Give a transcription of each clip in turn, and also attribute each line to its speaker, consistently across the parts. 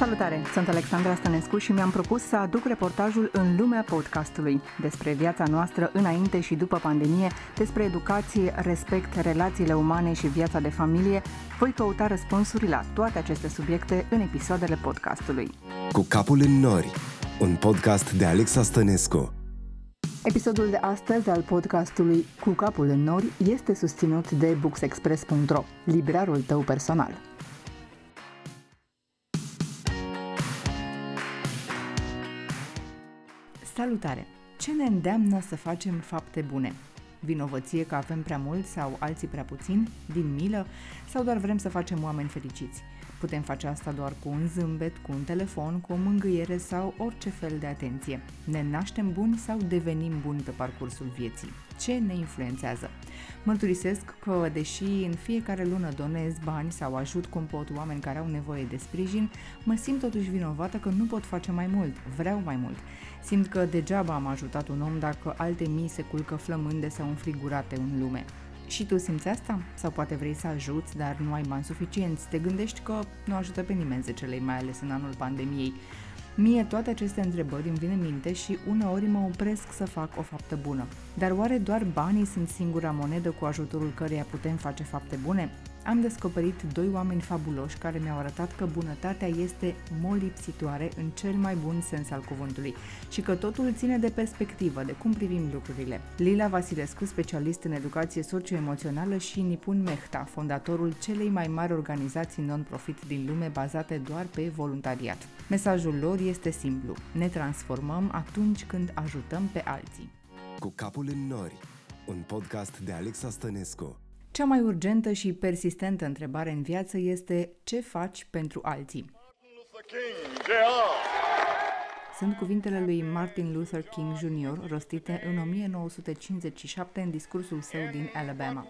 Speaker 1: Salutare! Sunt Alexandra Stănescu și mi-am propus să aduc reportajul în lumea podcastului despre viața noastră înainte și după pandemie, despre educație, respect, relațiile umane și viața de familie. Voi căuta răspunsuri la toate aceste subiecte în episoadele podcastului.
Speaker 2: Cu capul în nori, un podcast de Alexa Stănescu.
Speaker 1: Episodul de astăzi al podcastului Cu capul în nori este susținut de booksexpress.ro, librarul tău personal. Salutare! Ce ne îndeamnă să facem fapte bune? Vinovăție că avem prea mult sau alții prea puțin? Din milă? Sau doar vrem să facem oameni fericiți? Putem face asta doar cu un zâmbet, cu un telefon, cu o mângâiere sau orice fel de atenție. Ne naștem buni sau devenim buni pe parcursul vieții? Ce ne influențează? Mărturisesc că, deși în fiecare lună donez bani sau ajut cum pot oameni care au nevoie de sprijin, mă simt totuși vinovată că nu pot face mai mult, vreau mai mult. Simt că degeaba am ajutat un om dacă alte mii se culcă flămânde sau înfrigurate în lume. Și tu simți asta? Sau poate vrei să ajuți, dar nu ai bani suficienți? Te gândești că nu ajută pe nimeni zecelei, mai ales în anul pandemiei. Mie toate aceste întrebări îmi vin în minte și uneori mă opresc să fac o faptă bună. Dar oare doar banii sunt singura monedă cu ajutorul căreia putem face fapte bune? Am descoperit doi oameni fabuloși care mi-au arătat că bunătatea este molipsitoare în cel mai bun sens al cuvântului și că totul ține de perspectivă, de cum privim lucrurile. Lila Vasilescu, specialist în educație socioemoțională și Nipun Mehta, fondatorul celei mai mari organizații non-profit din lume bazate doar pe voluntariat. Mesajul lor este simplu. Ne transformăm atunci când ajutăm pe alții.
Speaker 2: Cu capul în nori, un podcast de Alexa Stănescu.
Speaker 1: Cea mai urgentă și persistentă întrebare în viață este ce faci pentru alții? Sunt cuvintele lui Martin Luther King Jr. rostite în 1957 în discursul său din Alabama.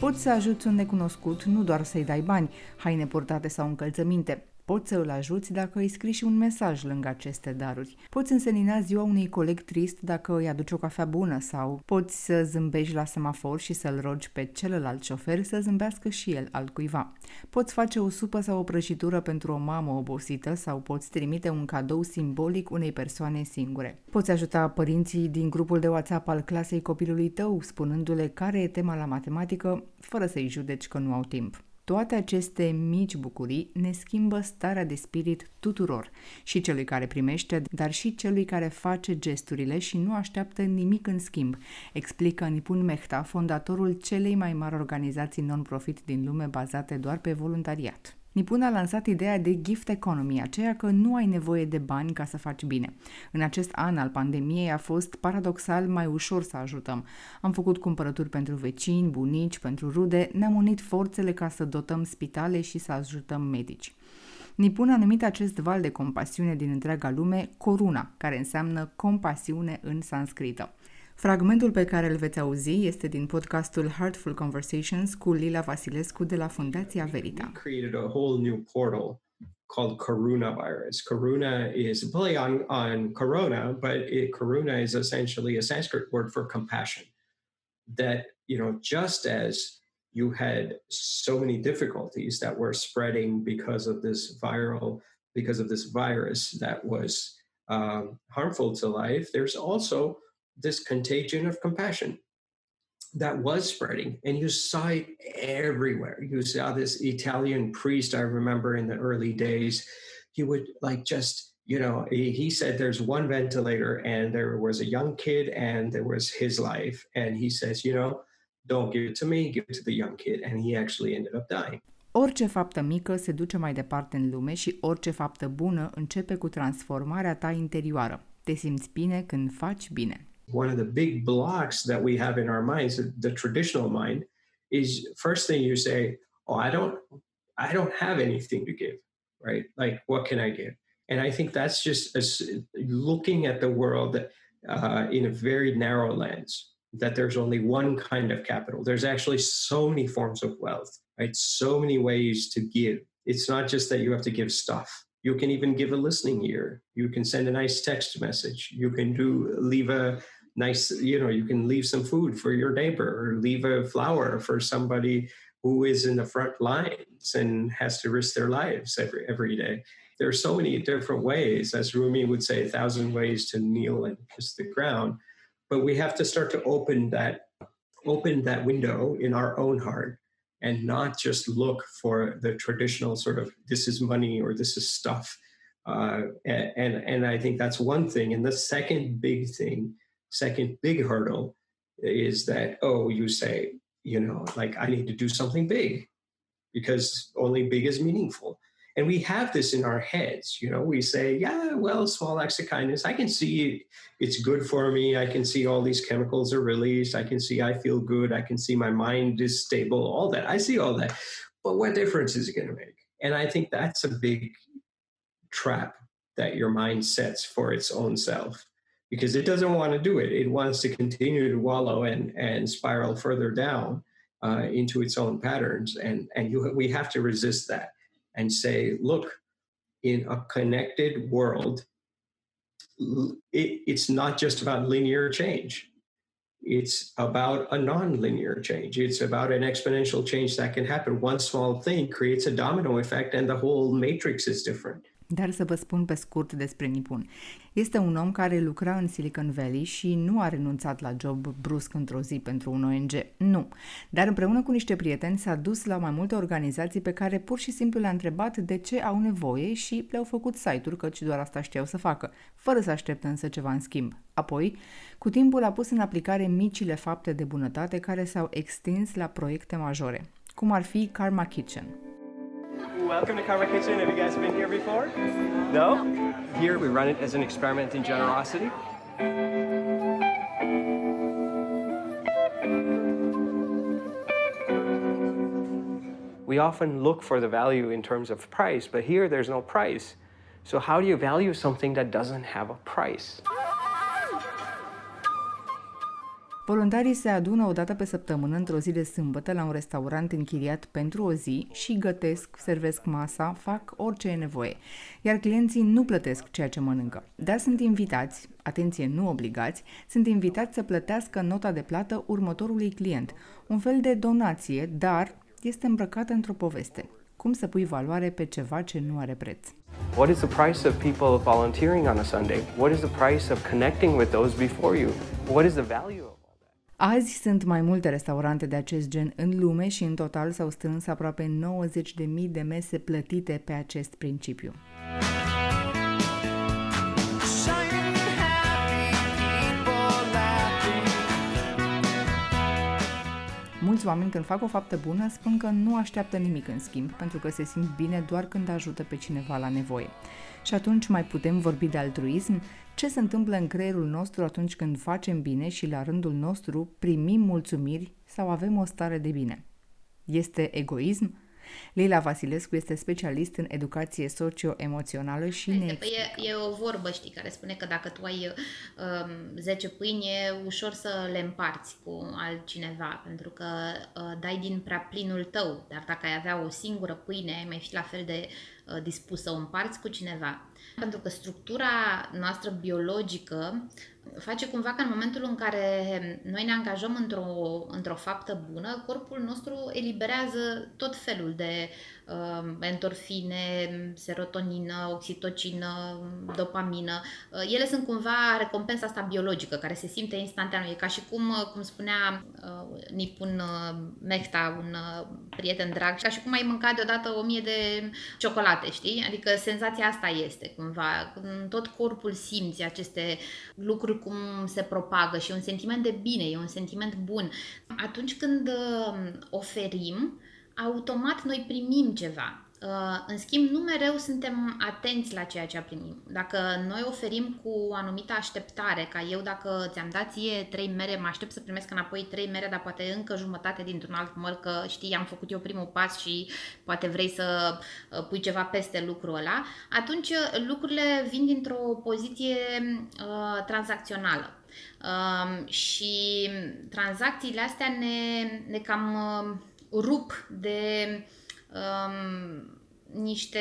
Speaker 1: Poți să ajuți un necunoscut nu doar să-i dai bani, haine purtate sau încălțăminte. Poți să îl ajuți dacă îi scrii și un mesaj lângă aceste daruri. Poți însenina ziua unui coleg trist dacă îi aduci o cafea bună sau poți să zâmbești la semafor și să-l rogi pe celălalt șofer să zâmbească și el altcuiva. Poți face o supă sau o prăjitură pentru o mamă obosită sau poți trimite un cadou simbolic unei persoane singure. Poți ajuta părinții din grupul de WhatsApp al clasei copilului tău spunându-le care e tema la matematică fără să-i judeci că nu au timp. Toate aceste mici bucurii ne schimbă starea de spirit tuturor, și celui care primește, dar și celui care face gesturile și nu așteaptă nimic în schimb, explică Nipun Mehta, fondatorul celei mai mari organizații non-profit din lume bazate doar pe voluntariat. Nipun a lansat ideea de gift economy, aceea că nu ai nevoie de bani ca să faci bine. În acest an al pandemiei a fost paradoxal mai ușor să ajutăm. Am făcut cumpărături pentru vecini, bunici, pentru rude, ne-am unit forțele ca să dotăm spitale și să ajutăm medici. Nipun a numit acest val de compasiune din întreaga lume Coruna, care înseamnă compasiune în sanscrită. Fragmentul pe care îl veți auzi este din podcastul Heartful Conversations cu Lila Vasilescu de la Fundația Verita.
Speaker 3: We created a whole new portal called coronavirus. Corona is a play on, on corona, but it, corona is essentially a Sanskrit word for compassion. That, you know, just as you had so many difficulties that were spreading because of this viral, because of this virus that was um, harmful to life, there's also this contagion of compassion that was spreading. And you saw it everywhere. You saw this italian priest i remember in the early days. He would like just you know he, said there's one ventilator and there was a young kid and there was his life. And he says you know don't give it to me give it to the young kid. And he actually ended up dying.
Speaker 1: Orice faptă mică se duce mai departe în lume și orice faptă bună începe cu transformarea ta interioară. Te simți bine când faci bine.
Speaker 3: One of the big blocks that we have in our minds, the traditional mind, is first thing you say, "Oh, I don't, I don't have anything to give," right? Like, what can I give? And I think that's just as looking at the world uh, in a very narrow lens. That there's only one kind of capital. There's actually so many forms of wealth, right? So many ways to give. It's not just that you have to give stuff. You can even give a listening ear. You can send a nice text message. You can do leave a nice, you know, you can leave some food for your neighbor or leave a flower for somebody who is in the front lines and has to risk their lives every every day. There are so many different ways, as Rumi would say, a thousand ways to kneel and kiss the ground. But we have to start to open that open that window in our own heart and not just look for the traditional sort of this is money or this is stuff. Uh, and and I think that's one thing. And the second big thing, second big hurdle, is that oh, you say you know like I need to do something big because only big is meaningful. And we have this in our heads, you know, we say, yeah, well, small acts of kindness, I can see it's good for me. I can see all these chemicals are released. I can see I feel good. I can see my mind is stable, all that. I see all that. But what difference is it going to make? And I think that's a big trap that your mind sets for its own self because it doesn't want to do it. It wants to continue to wallow and, and spiral further down uh, into its own patterns. And, and you, we have to resist that and say, look, in a connected world, it, it's not just about linear change. It's about a non-linear change. It's about an exponential change that can happen. One small thing creates a domino effect, and the whole matrix is different.
Speaker 1: Dar să vă spun pe scurt despre Nipun. Este un om care lucra în Silicon Valley și nu a renunțat la job brusc într-o zi pentru un ONG. Nu. Dar împreună cu niște prieteni s-a dus la mai multe organizații pe care pur și simplu le-a întrebat de ce au nevoie și le-au făcut site-uri, căci doar asta știau să facă, fără să așteptă însă ceva în schimb. Apoi, cu timpul a pus în aplicare micile fapte de bunătate care s-au extins la proiecte majore, cum ar fi Karma Kitchen.
Speaker 4: Welcome to Karma Kitchen. Have you guys been here before? No? Here we run it as an experiment in generosity. We often look for the value in terms of price, but here there's no price. So how do you value something that doesn't have a price?
Speaker 1: Voluntarii se adună o dată pe săptămână într-o zi de sâmbătă la un restaurant închiriat pentru o zi și gătesc, servesc masa, fac orice e nevoie. Iar clienții nu plătesc ceea ce mănâncă, dar sunt invitați, atenție, nu obligați, sunt invitați să plătească nota de plată următorului client, un fel de donație, dar este îmbrăcată într-o poveste. Cum să pui valoare pe ceva ce nu are preț?
Speaker 4: What is the price of people volunteering on a Sunday? What is the price of connecting with those before you? What is the value of
Speaker 1: Azi sunt mai multe restaurante de acest gen în lume și în total s-au strâns aproape 90.000 de mese plătite pe acest principiu. Mulți oameni când fac o faptă bună spun că nu așteaptă nimic în schimb, pentru că se simt bine doar când ajută pe cineva la nevoie. Și atunci mai putem vorbi de altruism? Ce se întâmplă în creierul nostru atunci când facem bine și la rândul nostru primim mulțumiri sau avem o stare de bine? Este egoism? Leila Vasilescu este specialist în educație socio-emoțională și ne
Speaker 5: păi e, e o vorbă, știi, care spune că dacă tu ai um, 10 pâini, e ușor să le împarți cu altcineva, pentru că uh, dai din prea plinul tău, dar dacă ai avea o singură pâine, ai mai fi la fel de uh, dispus să o împarți cu cineva. Pentru că structura noastră biologică face cumva că în momentul în care noi ne angajăm într-o, într-o faptă bună, corpul nostru eliberează tot felul de uh, endorfine, serotonină, oxitocină, dopamină. Uh, ele sunt cumva recompensa asta biologică care se simte instantaneu. E ca și cum, uh, cum spunea uh, Nipun uh, Mehta, un uh, prieten drag, ca și cum ai mâncat deodată o mie de ciocolate, știi? Adică senzația asta este cumva. În tot corpul simți aceste lucruri cum se propagă și e un sentiment de bine, e un sentiment bun. Atunci când uh, oferim, automat noi primim ceva. Uh, în schimb, nu mereu suntem atenți la ceea ce primim. Dacă noi oferim cu o anumită așteptare, ca eu dacă ți-am dat ție trei mere, mă aștept să primesc înapoi trei mere, dar poate încă jumătate dintr-un alt măr, că știi, am făcut eu primul pas și poate vrei să uh, pui ceva peste lucrul ăla, atunci uh, lucrurile vin dintr-o poziție uh, tranzacțională. Uh, și tranzacțiile astea ne, ne cam uh, rup de um, niște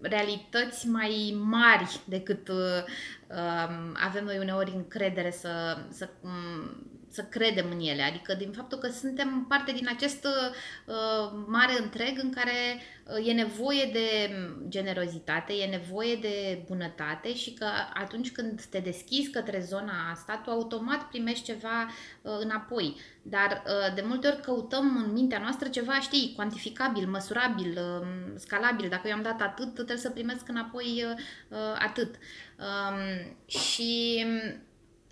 Speaker 5: realități mai mari decât uh, um, avem noi uneori încredere să, să, um, să credem în ele. Adică din faptul că suntem parte din acest uh, mare întreg în care uh, e nevoie de generozitate, e nevoie de bunătate și că atunci când te deschizi către zona asta, tu automat primești ceva uh, înapoi. Dar uh, de multe ori căutăm în mintea noastră ceva, știi, cuantificabil, măsurabil, uh, scalabil. Dacă eu am dat atât, trebuie să primesc înapoi uh, uh atât. Um, și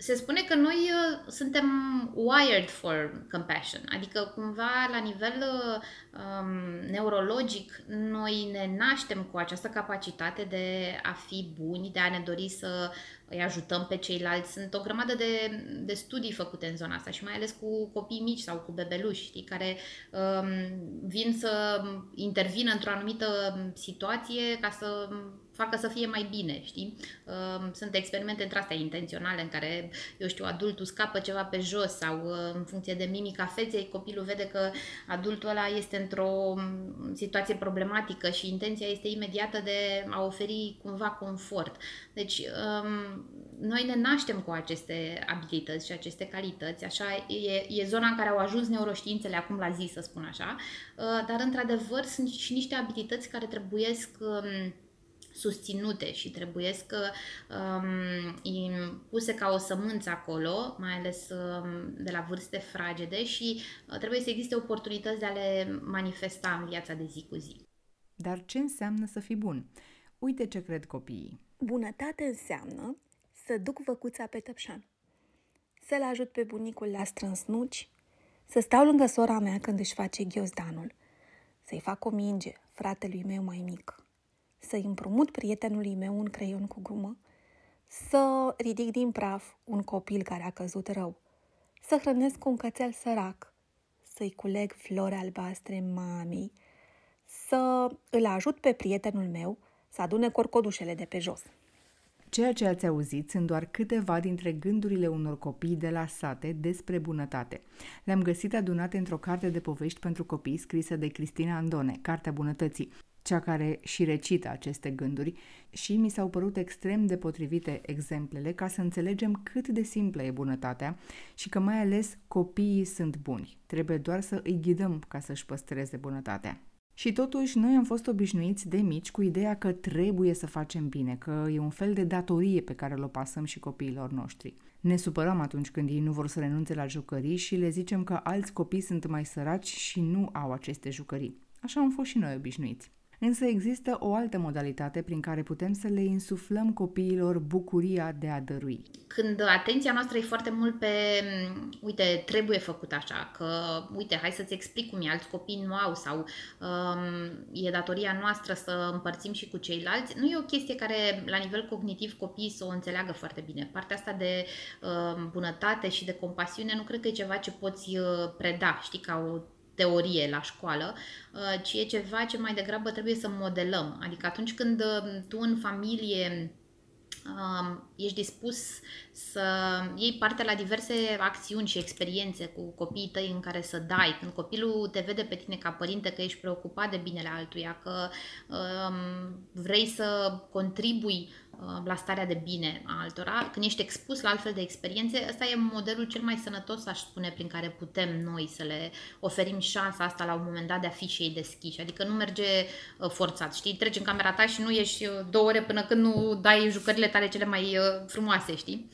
Speaker 5: se spune că noi uh, suntem wired for compassion, adică cumva la nivel uh, um, neurologic noi ne naștem cu această capacitate de a fi buni, de a ne dori să îi ajutăm pe ceilalți. Sunt o grămadă de, de studii făcute în zona asta și mai ales cu copii mici sau cu bebeluși, știi, care um, vin să intervină într-o anumită situație ca să facă să fie mai bine, știi? Um, sunt experimente între astea intenționale în care, eu știu, adultul scapă ceva pe jos sau uh, în funcție de mimica feței, copilul vede că adultul ăla este într-o um, situație problematică și intenția este imediată de a oferi cumva confort. Deci, um, noi ne naștem cu aceste abilități și aceste calități, așa e, e zona în care au ajuns neuroștiințele acum la zi, să spun așa, uh, dar într-adevăr sunt și niște abilități care trebuiesc susținute și trebuie că um, puse ca o sămânță acolo, mai ales um, de la vârste fragede și uh, trebuie să existe oportunități de a le manifesta în viața de zi cu zi.
Speaker 1: Dar ce înseamnă să fii bun? Uite ce cred copiii.
Speaker 6: Bunătate înseamnă să duc văcuța pe tăpșan, să-l ajut pe bunicul la strânsnuci, să stau lângă sora mea când își face ghiozdanul, să-i fac o minge fratelui meu mai mic, să-i împrumut prietenului meu un creion cu gumă, să ridic din praf un copil care a căzut rău, să hrănesc un cățel sărac, să-i culeg flori albastre mamei, să îl ajut pe prietenul meu să adune corcodușele de pe jos.
Speaker 1: Ceea ce ați auzit sunt doar câteva dintre gândurile unor copii de la sate despre bunătate. Le-am găsit adunate într-o carte de povești pentru copii scrisă de Cristina Andone, Cartea Bunătății cea care și recită aceste gânduri și mi s-au părut extrem de potrivite exemplele ca să înțelegem cât de simplă e bunătatea și că mai ales copiii sunt buni. Trebuie doar să îi ghidăm ca să-și păstreze bunătatea. Și totuși, noi am fost obișnuiți de mici cu ideea că trebuie să facem bine, că e un fel de datorie pe care o pasăm și copiilor noștri. Ne supărăm atunci când ei nu vor să renunțe la jucării și le zicem că alți copii sunt mai săraci și nu au aceste jucării. Așa am fost și noi obișnuiți. Însă există o altă modalitate prin care putem să le insuflăm copiilor bucuria de a dărui.
Speaker 5: Când atenția noastră e foarte mult pe, uite, trebuie făcut așa, că, uite, hai să-ți explic cum e, alți copii nu au sau um, e datoria noastră să împărțim și cu ceilalți, nu e o chestie care, la nivel cognitiv, copiii să o înțeleagă foarte bine. Partea asta de um, bunătate și de compasiune nu cred că e ceva ce poți uh, preda, știi, ca o teorie la școală, uh, ci e ceva ce mai degrabă trebuie să modelăm. Adică atunci când uh, tu în familie um, ești dispus să iei parte la diverse acțiuni și experiențe cu copiii tăi în care să dai, când copilul te vede pe tine ca părinte că ești preocupat de binele altuia, că um, vrei să contribui Uh, la starea de bine a altora, când ești expus la altfel de experiențe, ăsta e modelul cel mai sănătos, aș spune, prin care putem noi să le oferim șansa asta la un moment dat de a fi și ei deschiși. Adică nu merge uh, forțat, știi? Treci în camera ta și nu ești uh, două ore până când nu dai jucările tale cele mai frumoase, știi?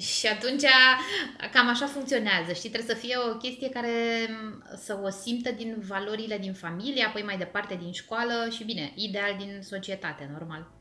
Speaker 5: Și atunci cam așa funcționează, știi? Trebuie să fie o chestie care um, să o simtă din valorile din familie, apoi mai departe din școală și, bine, ideal din societate, normal.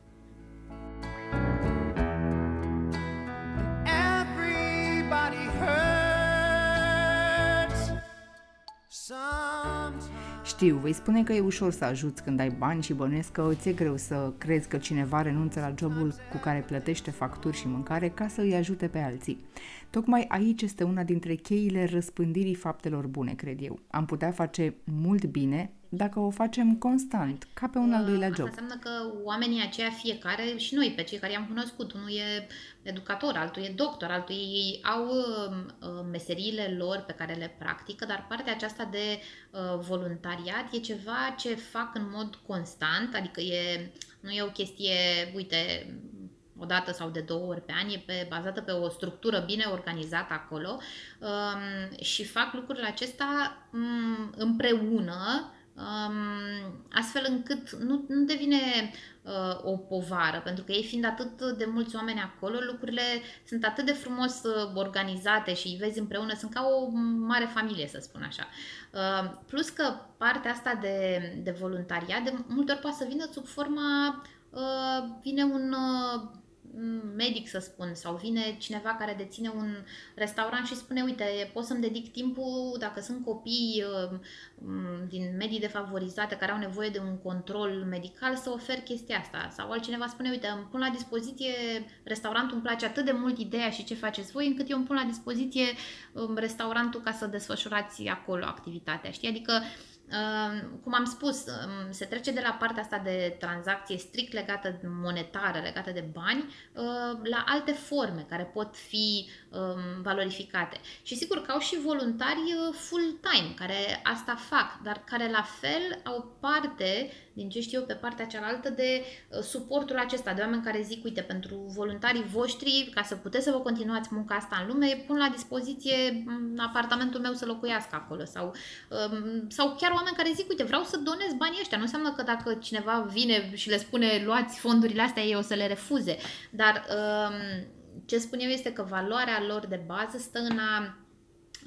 Speaker 1: Știu, vei spune că e ușor să ajuți când ai bani și bănuiesc că ți-e greu să crezi că cineva renunță la jobul cu care plătește facturi și mâncare ca să îi ajute pe alții. Tocmai aici este una dintre cheile răspândirii faptelor bune, cred eu. Am putea face mult bine dacă o facem constant, ca pe un al doilea job.
Speaker 5: Asta înseamnă că oamenii aceia fiecare, și noi, pe cei care i-am cunoscut, unul e educator, altul e doctor, altul ei au uh, meseriile lor pe care le practică, dar partea aceasta de uh, voluntariat e ceva ce fac în mod constant, adică e, nu e o chestie, uite, o dată sau de două ori pe an, e pe, bazată pe o structură bine organizată acolo um, și fac lucrurile acestea um, împreună um, astfel încât nu, nu devine uh, o povară, pentru că ei fiind atât de mulți oameni acolo, lucrurile sunt atât de frumos uh, organizate și îi vezi împreună, sunt ca o mare familie, să spun așa. Uh, plus că partea asta de, de voluntariat de multe ori poate să vină sub forma, uh, vine un... Uh, medic, să spun, sau vine cineva care deține un restaurant și spune, uite, pot să-mi dedic timpul, dacă sunt copii uh, din medii defavorizate care au nevoie de un control medical, să ofer chestia asta. Sau altcineva spune, uite, îmi pun la dispoziție restaurantul, îmi place atât de mult ideea și ce faceți voi, încât eu îmi pun la dispoziție um, restaurantul ca să desfășurați acolo activitatea. Știi? Adică cum am spus, se trece de la partea asta de tranzacție strict legată monetară, legată de bani, la alte forme care pot fi valorificate. Și sigur că au și voluntari full-time care asta fac, dar care la fel au parte din ce știu eu, pe partea cealaltă de uh, suportul acesta, de oameni care zic, uite, pentru voluntarii voștri, ca să puteți să vă continuați munca asta în lume, pun la dispoziție mm, apartamentul meu să locuiască acolo. Sau, um, sau chiar oameni care zic, uite, vreau să donez banii ăștia. Nu înseamnă că dacă cineva vine și le spune, luați fondurile astea, ei o să le refuze. Dar um, ce spun eu este că valoarea lor de bază stă în a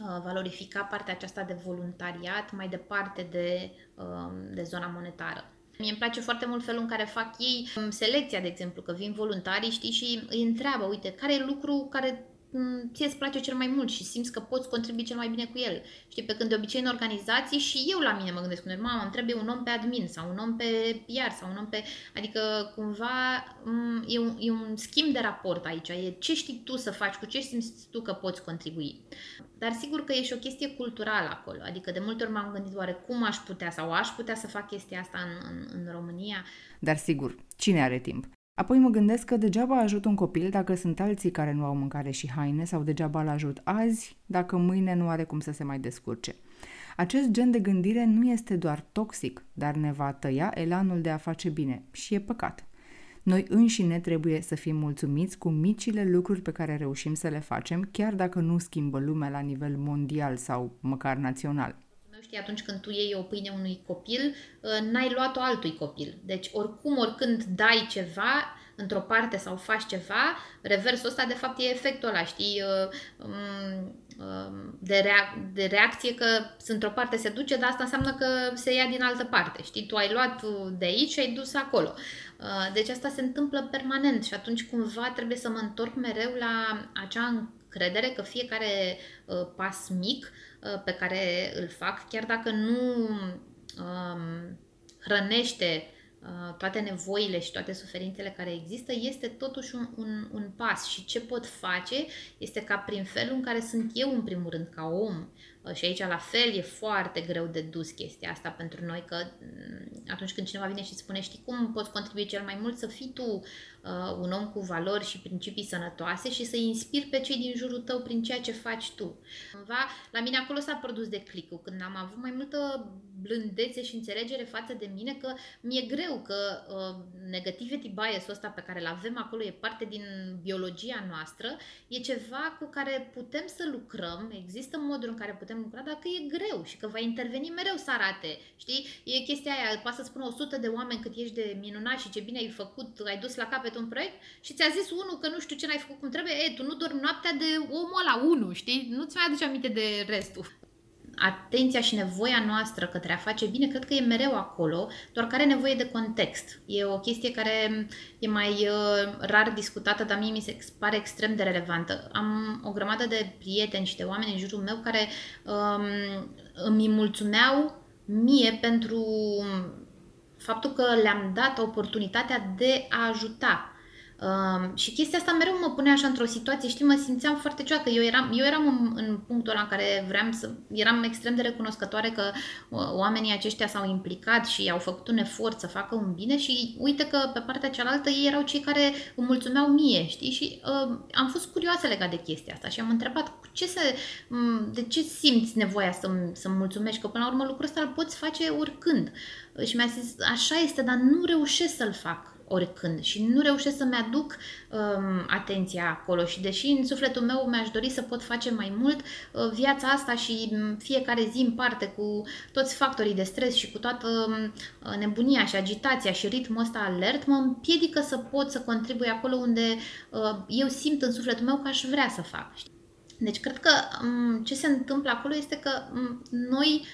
Speaker 5: uh, valorifica partea aceasta de voluntariat mai departe de, um, de zona monetară. Mie îmi place foarte mult felul în care fac ei um, selecția, de exemplu, că vin voluntarii, știi, și îi întreabă, uite, care e lucru care mm, ție îți place cel mai mult și simți că poți contribui cel mai bine cu el. Știi, pe când de obicei în organizații și eu la mine mă gândesc, mamă, îmi trebuie un om pe admin sau un om pe PR sau un om pe... Adică cumva mm, e un, e un schimb de raport aici, e ce știi tu să faci, cu ce simți tu că poți contribui. Dar sigur că e și o chestie culturală acolo. Adică de multe ori m-am gândit oare cum aș putea sau aș putea să fac chestia asta în, în, în România.
Speaker 1: Dar sigur, cine are timp? Apoi mă gândesc că degeaba ajut un copil dacă sunt alții care nu au mâncare și haine sau degeaba îl ajut azi dacă mâine nu are cum să se mai descurce. Acest gen de gândire nu este doar toxic, dar ne va tăia elanul de a face bine și e păcat. Noi înșine trebuie să fim mulțumiți cu micile lucruri pe care reușim să le facem, chiar dacă nu schimbă lumea la nivel mondial sau măcar național.
Speaker 5: Nu știi, atunci când tu iei o pâine unui copil, uh, n-ai luat-o altui copil. Deci, oricum, oricând dai ceva, într-o parte sau faci ceva, reversul ăsta de fapt e efectul ăla, știi, uh, um, um, de, rea- de reacție că într-o parte se duce, dar asta înseamnă că se ia din altă parte, știi, tu ai luat de aici și ai dus acolo. Uh, deci asta se întâmplă permanent și atunci cumva trebuie să mă întorc mereu la acea încredere că fiecare uh, pas mic pe care îl fac, chiar dacă nu um, hrănește Uh, toate nevoile și toate suferințele care există, este totuși un, un, un pas. Și ce pot face este ca prin felul în care sunt eu în primul rând ca om uh, și aici la fel e foarte greu de dus chestia asta pentru noi că mm, atunci când cineva vine și spune știi cum poți contribui cel mai mult să fii tu uh, un om cu valori și principii sănătoase și să inspiri pe cei din jurul tău prin ceea ce faci tu. Cumva, la mine acolo s-a produs declicul, când am avut mai multă blândețe și înțelegere față de mine că mi-e greu că uh, negativity bias-ul ăsta pe care îl avem acolo e parte din biologia noastră, e ceva cu care putem să lucrăm, există moduri în care putem lucra, dar că e greu și că va interveni mereu să arate. Știi? E chestia aia, poate să spună 100 de oameni cât ești de minunat și ce bine ai făcut, ai dus la capăt un proiect și ți-a zis unul că nu știu ce n-ai făcut cum trebuie, e, tu nu dormi noaptea de omul ăla, unul, știi? Nu-ți mai aduce aminte de restul atenția și nevoia noastră către a face bine, cred că e mereu acolo, doar că are nevoie de context. E o chestie care e mai uh, rar discutată, dar mie mi se pare extrem de relevantă. Am o grămadă de prieteni și de oameni în jurul meu care um, îmi mulțumeau mie pentru faptul că le-am dat oportunitatea de a ajuta Uh, și chestia asta mereu mă punea așa într-o situație, știi, mă simțeam foarte cioacă. Eu eram, eu eram în, în punctul ăla în care vreau să... Eram extrem de recunoscătoare că uh, oamenii aceștia s-au implicat și au făcut un efort să facă un bine și uite că pe partea cealaltă ei erau cei care îmi mulțumeau mie, știi? Și uh, am fost curioasă legat de chestia asta și am întrebat cu ce să, de ce simți nevoia să-mi, să mulțumești, că până la urmă lucrul ăsta îl poți face oricând. Și mi-a zis, așa este, dar nu reușesc să-l fac oricând și nu reușesc să-mi aduc um, atenția acolo și deși în sufletul meu mi-aș dori să pot face mai mult, uh, viața asta și um, fiecare zi în parte cu toți factorii de stres și cu toată um, nebunia și agitația și ritmul ăsta alert mă împiedică să pot să contribui acolo unde uh, eu simt în sufletul meu că aș vrea să fac. Deci cred că um, ce se întâmplă acolo este că um, noi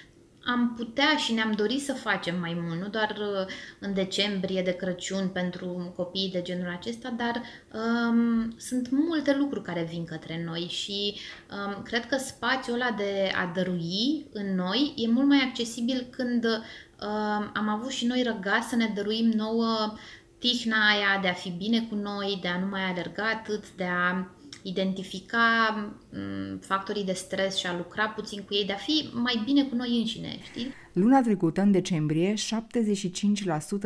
Speaker 5: am putea și ne-am dorit să facem mai mult, nu doar uh, în decembrie de Crăciun pentru copiii de genul acesta, dar um, sunt multe lucruri care vin către noi și um, cred că spațiul ăla de a dărui în noi e mult mai accesibil când um, am avut și noi răgaz să ne dăruim nouă tihna aia de a fi bine cu noi, de a nu mai alerga atât, de a identifica mm, factorii de stres și a lucra puțin cu ei, de a fi mai bine cu noi înșine, știi?
Speaker 1: Luna trecută, în decembrie, 75%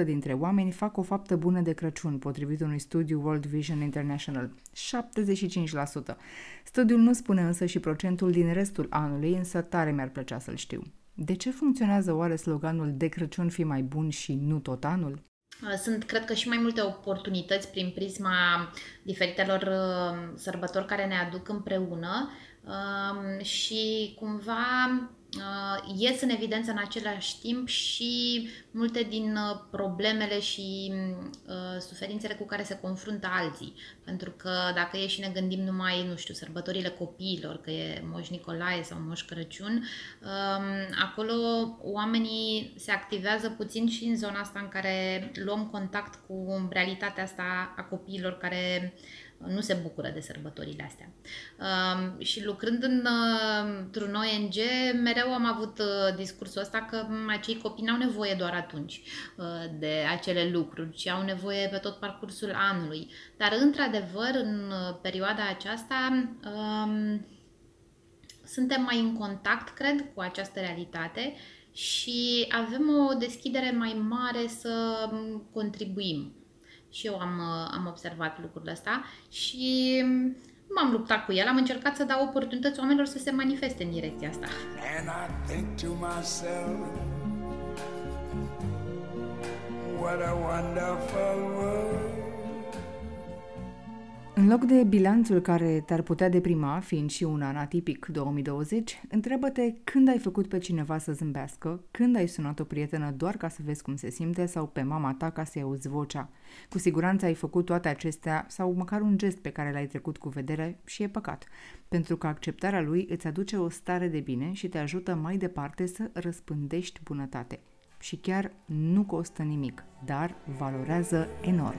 Speaker 1: dintre oameni fac o faptă bună de Crăciun, potrivit unui studiu World Vision International. 75%. Studiul nu spune însă și procentul din restul anului, însă tare mi-ar plăcea să-l știu. De ce funcționează oare sloganul de Crăciun fi mai bun și nu tot anul?
Speaker 5: Uh, sunt, cred că, și mai multe oportunități prin prisma diferitelor uh, sărbători care ne aduc împreună. Um, și cumva uh, ies în evidență în același timp și multe din uh, problemele și uh, suferințele cu care se confruntă alții. Pentru că dacă e și ne gândim numai, nu știu, sărbătorile copiilor, că e Moș Nicolae sau Moș Crăciun, uh, acolo oamenii se activează puțin și în zona asta în care luăm contact cu realitatea asta a copiilor care nu se bucură de sărbătorile astea. Uh, și lucrând în, uh, într-un ONG, mereu am avut uh, discursul ăsta că acei copii n-au nevoie doar atunci uh, de acele lucruri, ci au nevoie pe tot parcursul anului. Dar, într-adevăr, în uh, perioada aceasta, uh, suntem mai în contact, cred, cu această realitate și avem o deschidere mai mare să contribuim și eu am, uh, am observat lucrul ăsta și m-am luptat cu el, am încercat să dau oportunități oamenilor să se manifeste în direcția asta. And I think to myself, what a wonderful world. În loc de bilanțul care te-ar putea deprima, fiind și un an atipic 2020, întreabă-te când ai făcut pe cineva să zâmbească, când ai sunat o prietenă doar ca să vezi cum se simte sau pe mama ta ca să-i auzi vocea. Cu siguranță ai făcut toate acestea sau măcar un gest pe care l-ai trecut cu vedere și e păcat, pentru că acceptarea lui îți aduce o stare de bine și te ajută mai departe să răspândești bunătate. Și chiar nu costă nimic, dar valorează enorm.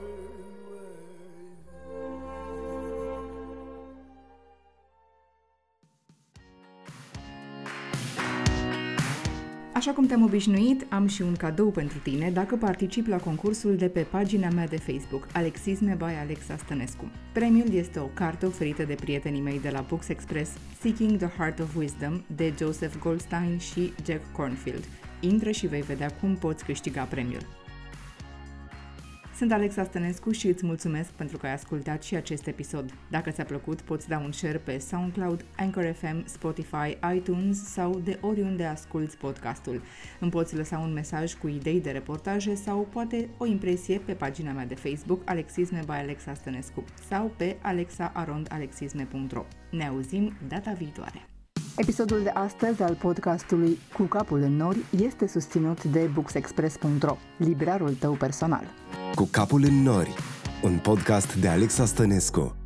Speaker 5: Așa cum te-am obișnuit, am și un cadou pentru tine dacă participi la concursul de pe pagina mea de Facebook, Alexisme by Alexa Stănescu. Premiul este o carte oferită de prietenii mei de la Books Express, Seeking the Heart of Wisdom, de Joseph Goldstein și Jack Cornfield. Intră și vei vedea cum poți câștiga premiul. Sunt Alexa Stănescu și îți mulțumesc pentru că ai ascultat și acest episod. Dacă ți-a plăcut, poți da un share pe SoundCloud, Anchor FM, Spotify, iTunes sau de oriunde asculti podcastul. Îmi poți lăsa un mesaj cu idei de reportaje sau poate o impresie pe pagina mea de Facebook Alexisme by Alexa Stănescu sau pe alexaarondalexisme.ro. Ne auzim data viitoare! Episodul de astăzi al podcastului Cu capul în nori este susținut de booksexpress.ro, librarul tău personal.
Speaker 2: Cu capul în nori, un podcast de Alexa Stănescu